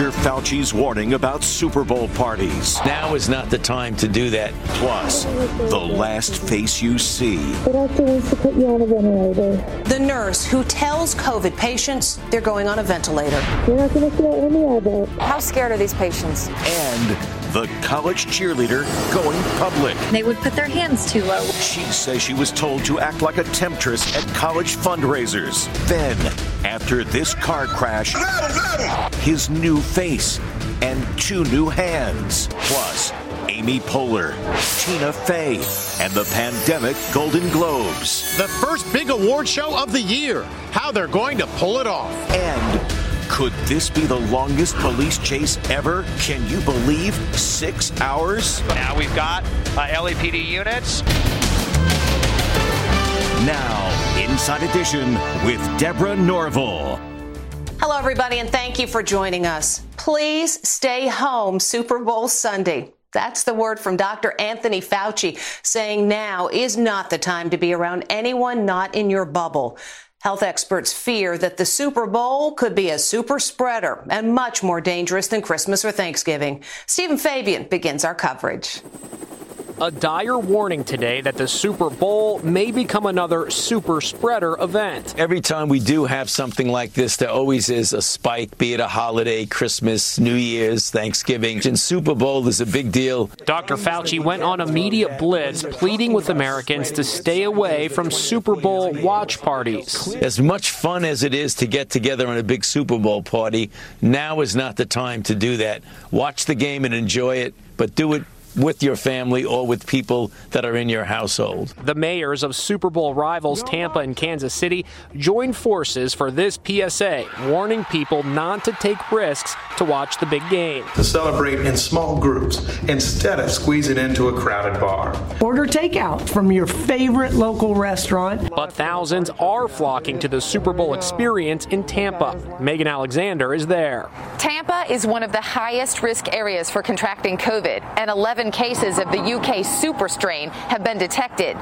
Dr. Fauci's warning about Super Bowl parties. Now is not the time to do that. Plus, the last face you see. The doctor wants to put you on a ventilator. The nurse who tells COVID patients they're going on a ventilator. You're not going to feel any of it. How scared are these patients? And the college cheerleader going public. They would put their hands too low. She says she was told to act like a temptress at college fundraisers. Then, after this car crash, his new face and two new hands. Plus, Amy Poehler, Tina Fey, and the pandemic Golden Globes. The first big award show of the year. How they're going to pull it off. And could this be the longest police chase ever? Can you believe six hours? Now we've got uh, LAPD units. Now, Inside Edition with Deborah Norville. Hello, everybody, and thank you for joining us. Please stay home Super Bowl Sunday. That's the word from Dr. Anthony Fauci saying now is not the time to be around anyone not in your bubble. Health experts fear that the Super Bowl could be a super spreader and much more dangerous than Christmas or Thanksgiving. Stephen Fabian begins our coverage. A dire warning today that the Super Bowl may become another super spreader event. Every time we do have something like this, there always is a spike, be it a holiday, Christmas, New Year's, Thanksgiving. And Super Bowl is a big deal. Dr. Fauci went on a media blitz pleading with Americans to stay away from Super Bowl watch parties. As much fun as it is to get together on a big Super Bowl party, now is not the time to do that. Watch the game and enjoy it, but do it with your family or with people that are in your household. The mayors of Super Bowl rivals Tampa and Kansas City joined forces for this PSA, warning people not to take risks to watch the big game. To celebrate in small groups instead of squeezing into a crowded bar. Order takeout from your favorite local restaurant. But thousands are flocking to the Super Bowl experience in Tampa. Megan Alexander is there. Tampa is one of the highest risk areas for contracting COVID, and 11 cases of the UK super strain have been detected.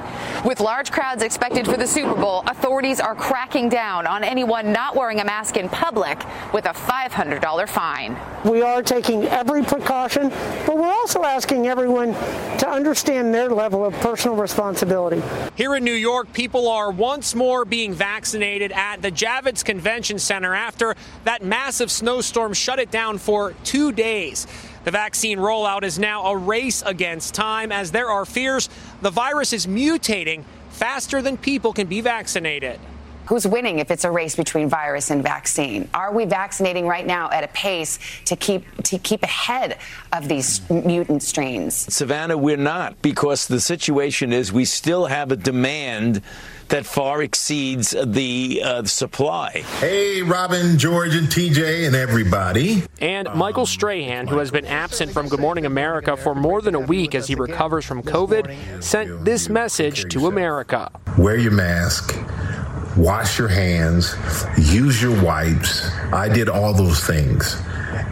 With large crowds expected for the Super Bowl, authorities are cracking down on anyone not wearing a mask in public with a $500 fine. We are taking every precaution, but we're also asking everyone to understand their level of personal responsibility. Here in New York, people are once more being vaccinated at the Javits Convention Center after that massive snowstorm shut it down for two days. The vaccine rollout is now a race against time as there are fears the virus is mutating faster than people can be vaccinated. Who's winning if it's a race between virus and vaccine? Are we vaccinating right now at a pace to keep to keep ahead of these mutant strains? Savannah, we're not because the situation is we still have a demand that far exceeds the uh, supply. Hey, Robin, George, and TJ, and everybody. And Michael Strahan, who has been absent from Good Morning America for more than a week as he recovers from COVID, sent this message to America Wear your mask. Wash your hands, use your wipes. I did all those things.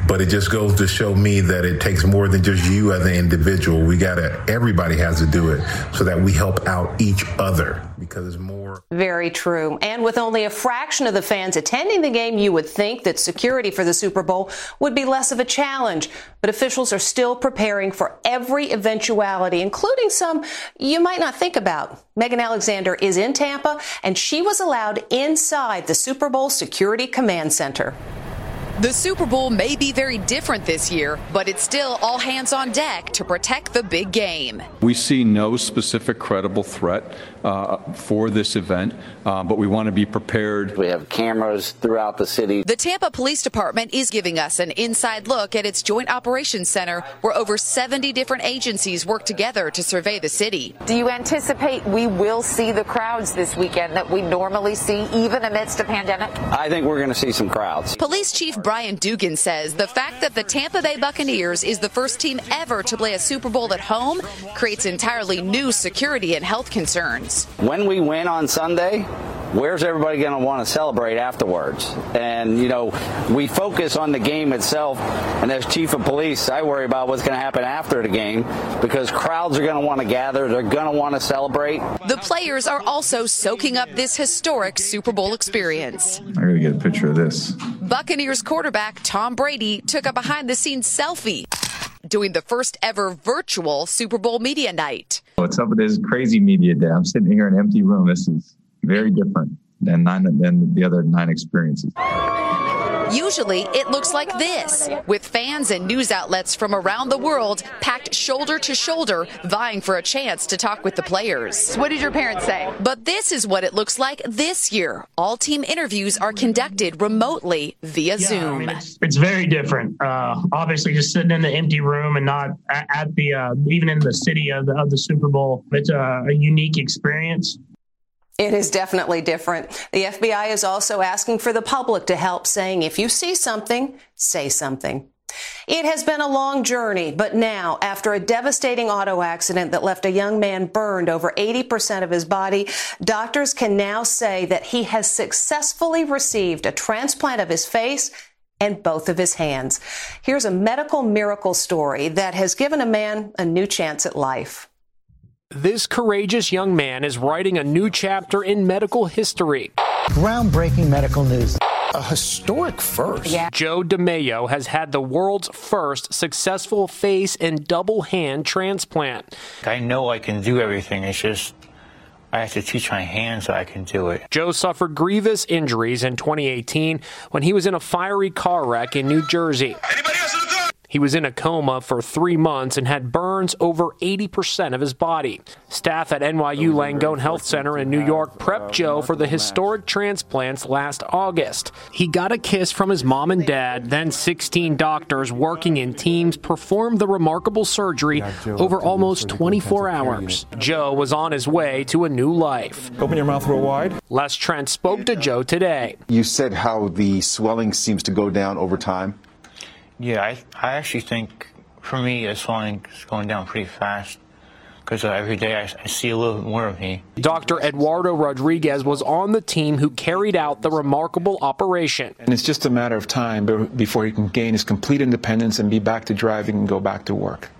But it just goes to show me that it takes more than just you as an individual. We gotta, everybody has to do it so that we help out each other because it's more. Very true. And with only a fraction of the fans attending the game, you would think that security for the Super Bowl would be less of a challenge. But officials are still preparing for every eventuality, including some you might not think about. Megan Alexander is in Tampa, and she was allowed inside the Super Bowl Security Command Center. The Super Bowl may be very different this year, but it's still all hands on deck to protect the big game. We see no specific credible threat uh, for this event, uh, but we want to be prepared. We have cameras throughout the city. The Tampa Police Department is giving us an inside look at its Joint Operations Center, where over 70 different agencies work together to survey the city. Do you anticipate we will see the crowds this weekend that we normally see, even amidst a pandemic? I think we're going to see some crowds. Police Chief Brian Dugan says the fact that the Tampa Bay Buccaneers is the first team ever to play a Super Bowl at home creates entirely new security and health concerns. When we win on Sunday, where's everybody going to want to celebrate afterwards? And, you know, we focus on the game itself. And as chief of police, I worry about what's going to happen after the game because crowds are going to want to gather. They're going to want to celebrate. The players are also soaking up this historic Super Bowl experience. I got to get a picture of this. Buccaneers quarterback Tom Brady took a behind the scenes selfie doing the first ever virtual Super Bowl media night. What's up with this crazy media day? I'm sitting here in an empty room. This is very different than nine than the other nine experiences. Usually, it looks like this, with fans and news outlets from around the world packed shoulder to shoulder, vying for a chance to talk with the players. What did your parents say? But this is what it looks like this year. All team interviews are conducted remotely via yeah, Zoom. I mean, it's, it's, very different. Uh, obviously, just sitting in the empty room and not at, at the uh, even in the city of the, of the Super Bowl, it's a, a unique experience. It is definitely different. The FBI is also asking for the public to help, saying if you see something, say something. It has been a long journey, but now, after a devastating auto accident that left a young man burned over 80% of his body, doctors can now say that he has successfully received a transplant of his face and both of his hands. Here's a medical miracle story that has given a man a new chance at life. This courageous young man is writing a new chapter in medical history. Groundbreaking medical news. A historic first. Yeah. Joe DiMeo has had the world's first successful face and double hand transplant. I know I can do everything. It's just I have to teach my hands so I can do it. Joe suffered grievous injuries in 2018 when he was in a fiery car wreck in New Jersey. He was in a coma for three months and had burns over 80% of his body. Staff at NYU Langone Health Center in New York prepped Joe for the historic transplants last August. He got a kiss from his mom and dad, then 16 doctors working in teams performed the remarkable surgery over almost 24 hours. Joe was on his way to a new life. Open your mouth real wide. Les Trent spoke to Joe today. You said how the swelling seems to go down over time. Yeah, I, I actually think for me, it's swelling is going down pretty fast because uh, every day I, I, see a little bit more of me. Dr. Eduardo Rodriguez was on the team who carried out the remarkable operation. And it's just a matter of time before he can gain his complete independence and be back to driving and go back to work.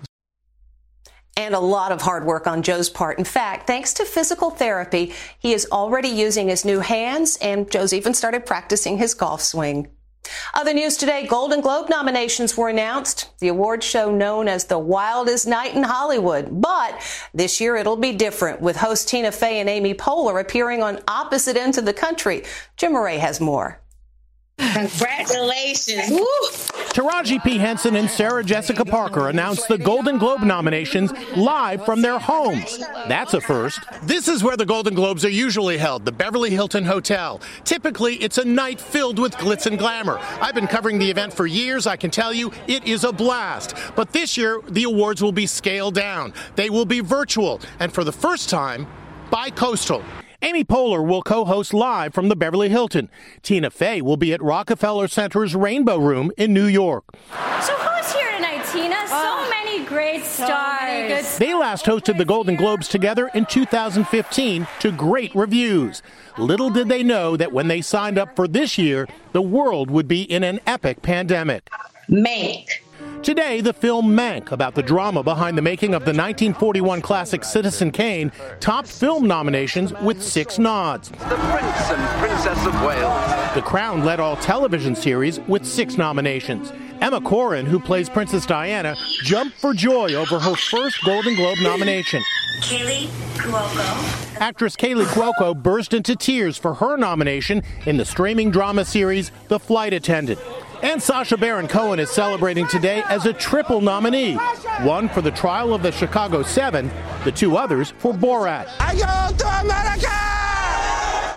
And a lot of hard work on Joe's part. In fact, thanks to physical therapy, he is already using his new hands, and Joe's even started practicing his golf swing. Other news today, Golden Globe nominations were announced. The award show known as the wildest night in Hollywood. But this year it'll be different with host Tina Fey and Amy Poehler appearing on opposite ends of the country. Jim Moret has more. Congratulations. Woo. Taraji P. Henson and Sarah Jessica Parker announced the Golden Globe nominations live from their homes. That's a first. This is where the Golden Globes are usually held, the Beverly Hilton Hotel. Typically, it's a night filled with glitz and glamour. I've been covering the event for years. I can tell you it is a blast. But this year, the awards will be scaled down. They will be virtual, and for the first time, bi-coastal. Amy Poehler will co-host live from the Beverly Hilton. Tina Fey will be at Rockefeller Center's Rainbow Room in New York. So who's here tonight, Tina? So oh, many great stars. So many good they last hosted the Golden Globes together in 2015 to great reviews. Little did they know that when they signed up for this year, the world would be in an epic pandemic. Make. Today, the film Mank, about the drama behind the making of the 1941 classic Citizen Kane, topped film nominations with six nods. The Prince and Princess of Wales. The Crown led all television series with six nominations. Emma Corrin, who plays Princess Diana, jumped for joy over her first Golden Globe nomination. Kaley Cuoco. Actress Kaley Cuoco burst into tears for her nomination in the streaming drama series The Flight Attendant. And Sacha Baron Cohen is celebrating today as a triple nominee one for the trial of the Chicago Seven, the two others for Borat.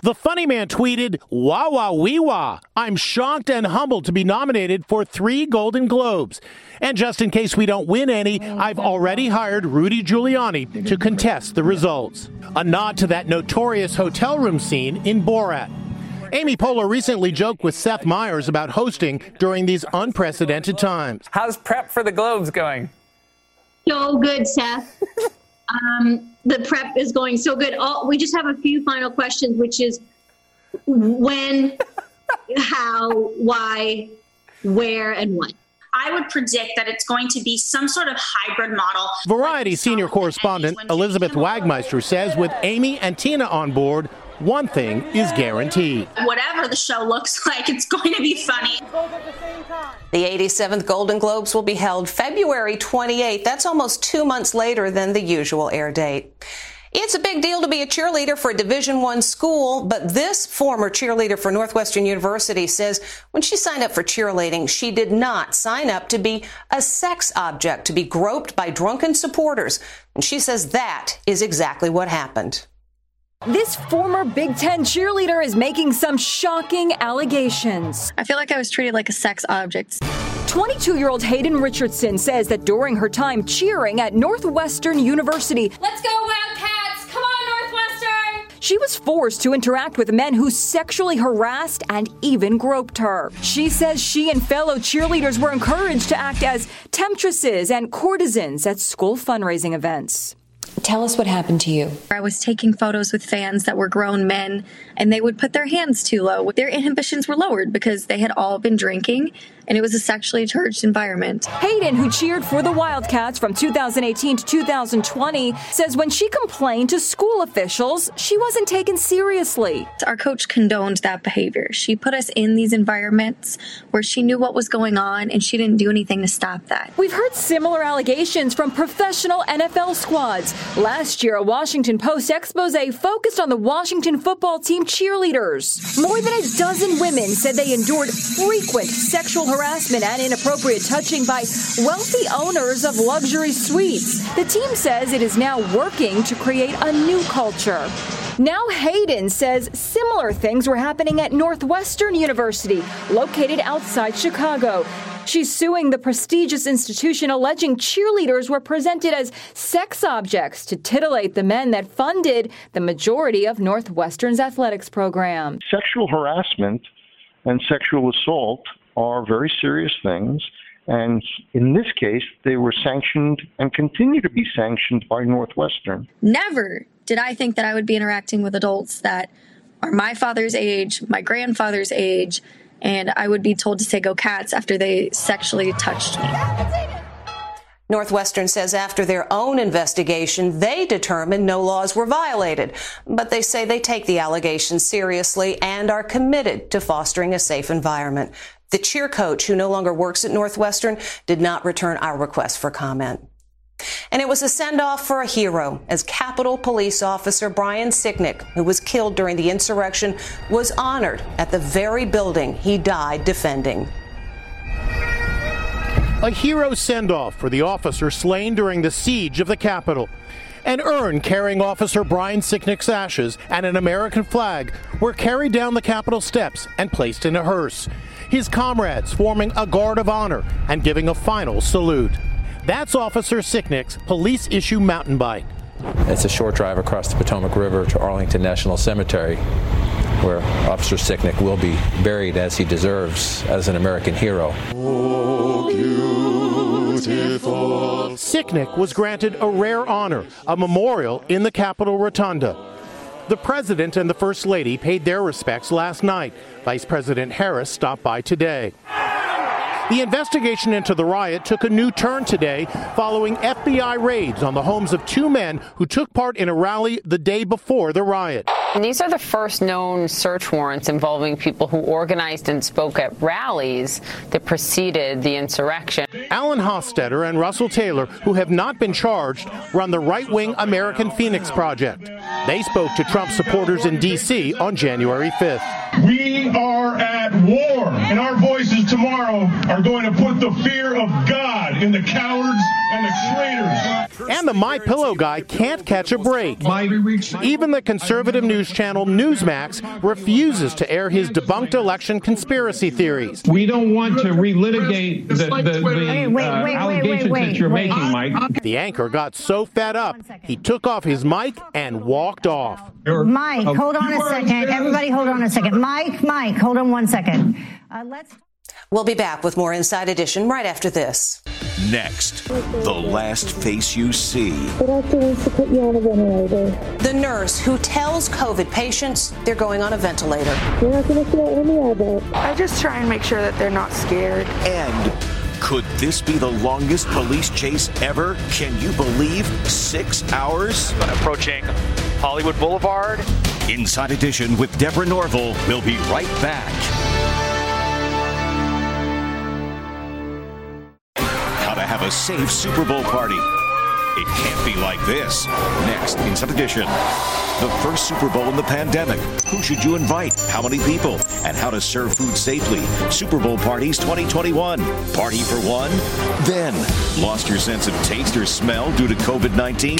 The funny man tweeted, Wah wah wee wah. I'm shocked and humbled to be nominated for three Golden Globes. And just in case we don't win any, I've already hired Rudy Giuliani to contest the results. A nod to that notorious hotel room scene in Borat. Amy Poehler recently joked with Seth Meyers about hosting during these unprecedented times. How's prep for the Globes going? So good, Seth. um, the prep is going so good. All, we just have a few final questions, which is when, how, why, where, and what. I would predict that it's going to be some sort of hybrid model. Variety senior correspondent Elizabeth Wagmeister says with Amy and Tina on board, one thing is guaranteed. Whatever the show looks like, it's going to be funny. The 87th Golden Globes will be held February 28th. That's almost two months later than the usual air date. It's a big deal to be a cheerleader for a Division One school, but this former cheerleader for Northwestern University says when she signed up for cheerleading, she did not sign up to be a sex object, to be groped by drunken supporters. And she says that is exactly what happened. This former Big Ten cheerleader is making some shocking allegations. I feel like I was treated like a sex object. 22 year old Hayden Richardson says that during her time cheering at Northwestern University, Let's go, Wildcats! Come on, Northwestern! she was forced to interact with men who sexually harassed and even groped her. She says she and fellow cheerleaders were encouraged to act as temptresses and courtesans at school fundraising events. Tell us what happened to you. I was taking photos with fans that were grown men, and they would put their hands too low. Their inhibitions were lowered because they had all been drinking, and it was a sexually charged environment. Hayden, who cheered for the Wildcats from 2018 to 2020, says when she complained to school officials, she wasn't taken seriously. Our coach condoned that behavior. She put us in these environments where she knew what was going on, and she didn't do anything to stop that. We've heard similar allegations from professional NFL squads. Last year, a Washington Post expose focused on the Washington football team cheerleaders. More than a dozen women said they endured frequent sexual harassment and inappropriate touching by wealthy owners of luxury suites. The team says it is now working to create a new culture. Now Hayden says similar things were happening at Northwestern University, located outside Chicago. She's suing the prestigious institution alleging cheerleaders were presented as sex objects to titillate the men that funded the majority of Northwestern's athletics program. Sexual harassment and sexual assault are very serious things. And in this case, they were sanctioned and continue to be sanctioned by Northwestern. Never did I think that I would be interacting with adults that are my father's age, my grandfather's age, and I would be told to say go cats after they sexually touched me. Northwestern says after their own investigation, they determined no laws were violated. But they say they take the allegations seriously and are committed to fostering a safe environment. The cheer coach, who no longer works at Northwestern, did not return our request for comment. And it was a send off for a hero as Capitol Police Officer Brian Sicknick, who was killed during the insurrection, was honored at the very building he died defending. A hero send off for the officer slain during the siege of the Capitol. An urn carrying Officer Brian Sicknick's ashes and an American flag were carried down the Capitol steps and placed in a hearse. His comrades forming a guard of honor and giving a final salute. That's Officer Sicknick's police issue mountain bike. It's a short drive across the Potomac River to Arlington National Cemetery, where Officer Sicknick will be buried as he deserves as an American hero. Sicknick was granted a rare honor, a memorial in the Capitol Rotunda. The President and the First Lady paid their respects last night. Vice President Harris stopped by today. The investigation into the riot took a new turn today following FBI raids on the homes of two men who took part in a rally the day before the riot. And these are the first known search warrants involving people who organized and spoke at rallies that preceded the insurrection. Alan Hostetter and Russell Taylor, who have not been charged, run the right wing American Phoenix Project. They spoke to Trump supporters in D.C. on January 5th. We are at war, and our voices tomorrow tomorrow are going to put the fear of God in the cowards and the traitors. And the My Pillow guy can't catch a break. Even the conservative news channel Newsmax refuses to air his debunked election conspiracy theories. We don't want to relitigate the, the, the Wait, wait, uh, wait, wait, allegations that you're making, Mike. The anchor got so fed up, he took off his mic and walked off. Mike, hold on a second. Everybody, hold on a second. Mike, Mike, hold on one second. Uh, let's. We'll be back with more Inside Edition right after this. Next, the last face you see. The doctor wants to put you on a ventilator. The nurse who tells COVID patients they're going on a ventilator. You're not going to feel any of it. I just try and make sure that they're not scared. And could this be the longest police chase ever? Can you believe six hours? Approaching Hollywood Boulevard. Inside Edition with Deborah Norville. We'll be right back. A safe Super Bowl party. It can't be like this. Next, Inside Edition. The first Super Bowl in the pandemic. Who should you invite? How many people? And how to serve food safely. Super Bowl parties 2021. Party for one? Then, lost your sense of taste or smell due to COVID 19?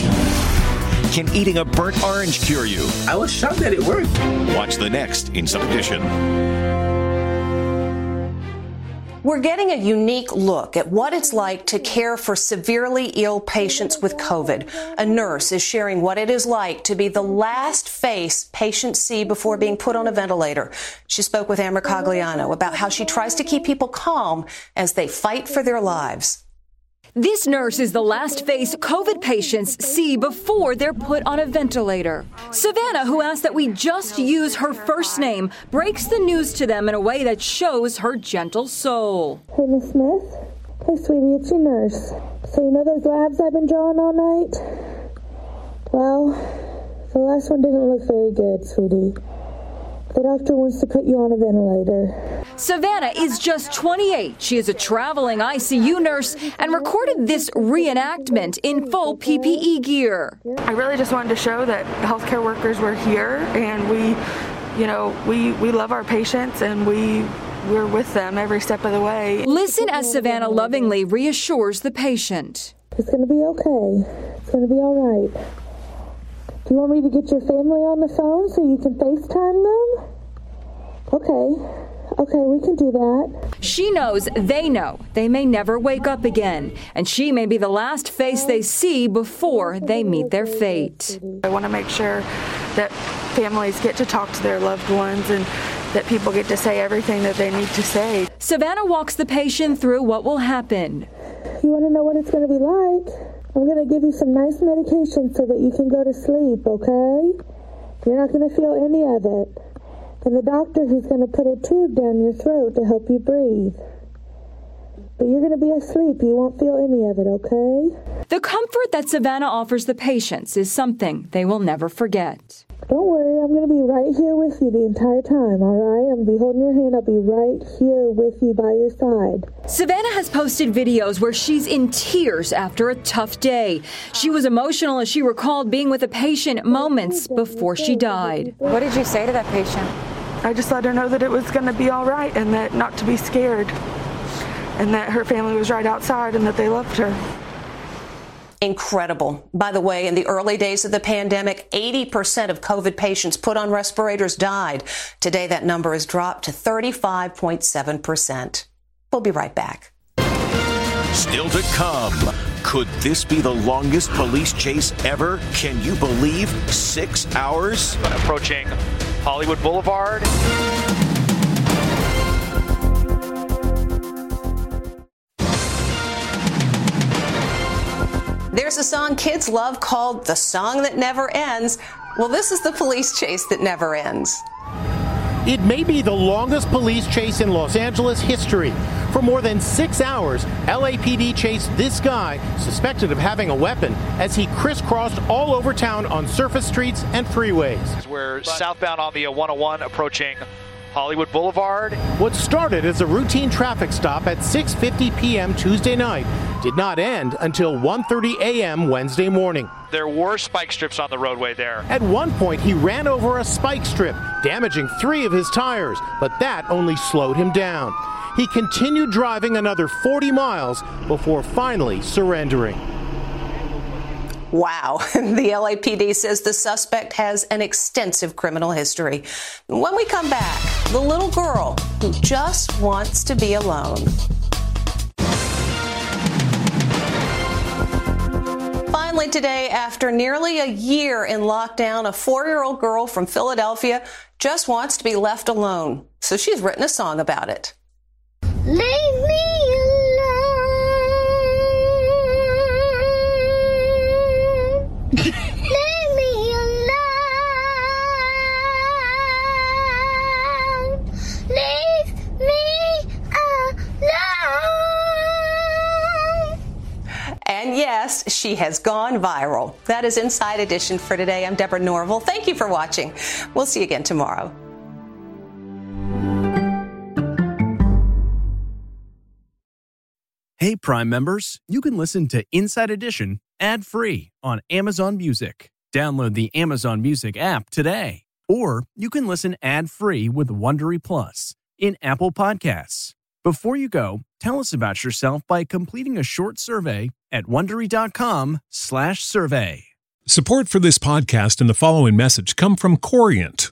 Can eating a burnt orange cure you? I was shocked that it worked. Watch the next Inside Edition. We're getting a unique look at what it's like to care for severely ill patients with COVID. A nurse is sharing what it is like to be the last face patients see before being put on a ventilator. She spoke with Ann Mercogliano about how she tries to keep people calm as they fight for their lives. This nurse is the last face COVID patients see before they're put on a ventilator. Savannah, who asked that we just use her first name, breaks the news to them in a way that shows her gentle soul. Hey, Miss Smith. Hey, sweetie, it's your nurse. So, you know those labs I've been drawing all night? Well, the last one didn't look very good, sweetie. The doctor wants to put you on a ventilator. Savannah is just 28. She is a traveling ICU nurse and recorded this reenactment in full PPE gear. I really just wanted to show that healthcare workers were here and we, you know, we, we love our patients and we we're with them every step of the way. Listen as Savannah lovingly reassures the patient. It's going to be okay. It's going to be all right. Do you want me to get your family on the phone so you can FaceTime them? Okay. Okay, we can do that. She knows they know they may never wake up again, and she may be the last face they see before they meet their fate. I want to make sure that families get to talk to their loved ones and that people get to say everything that they need to say. Savannah walks the patient through what will happen. You want to know what it's going to be like? I'm going to give you some nice medication so that you can go to sleep, okay? You're not going to feel any of it. And the doctor who's going to put a tube down your throat to help you breathe. But you're going to be asleep. You won't feel any of it, okay? The comfort that Savannah offers the patients is something they will never forget. Don't worry, I'm going to be right here with you the entire time, all right? I'm going to be holding your hand. I'll be right here with you by your side. Savannah has posted videos where she's in tears after a tough day. She was emotional as she recalled being with a patient moments before she died. What did you say to that patient? I just let her know that it was going to be all right and that not to be scared and that her family was right outside and that they loved her. Incredible. By the way, in the early days of the pandemic, 80% of COVID patients put on respirators died. Today, that number has dropped to 35.7%. We'll be right back. Still to come. Could this be the longest police chase ever? Can you believe six hours? Approaching Hollywood Boulevard. There's a song kids love called The Song That Never Ends. Well, this is the police chase that never ends. It may be the longest police chase in Los Angeles history. For more than six hours, LAPD chased this guy, suspected of having a weapon, as he crisscrossed all over town on surface streets and freeways. We're southbound on the 101 approaching Hollywood Boulevard. What started as a routine traffic stop at 6:50 p.m. Tuesday night did not end until 1:30 a.m. Wednesday morning. There were spike strips on the roadway there. At one point, he ran over a spike strip, damaging three of his tires, but that only slowed him down. he continued driving another 40 miles before finally surrendering. Wow. The LAPD says the suspect has an extensive criminal history. When we come back, the little girl who just wants to be alone. Finally, today, after nearly a year in lockdown, a four year old girl from Philadelphia just wants to be left alone. So she's written a song about it. Leave me yes, she has gone viral. That is Inside Edition for today. I'm Deborah Norville. Thank you for watching. We'll see you again tomorrow. Hey, Prime members, you can listen to Inside Edition ad free on Amazon Music. Download the Amazon Music app today. Or you can listen ad free with Wondery Plus in Apple Podcasts. Before you go, tell us about yourself by completing a short survey at wondery.com/slash survey. Support for this podcast and the following message come from Corient.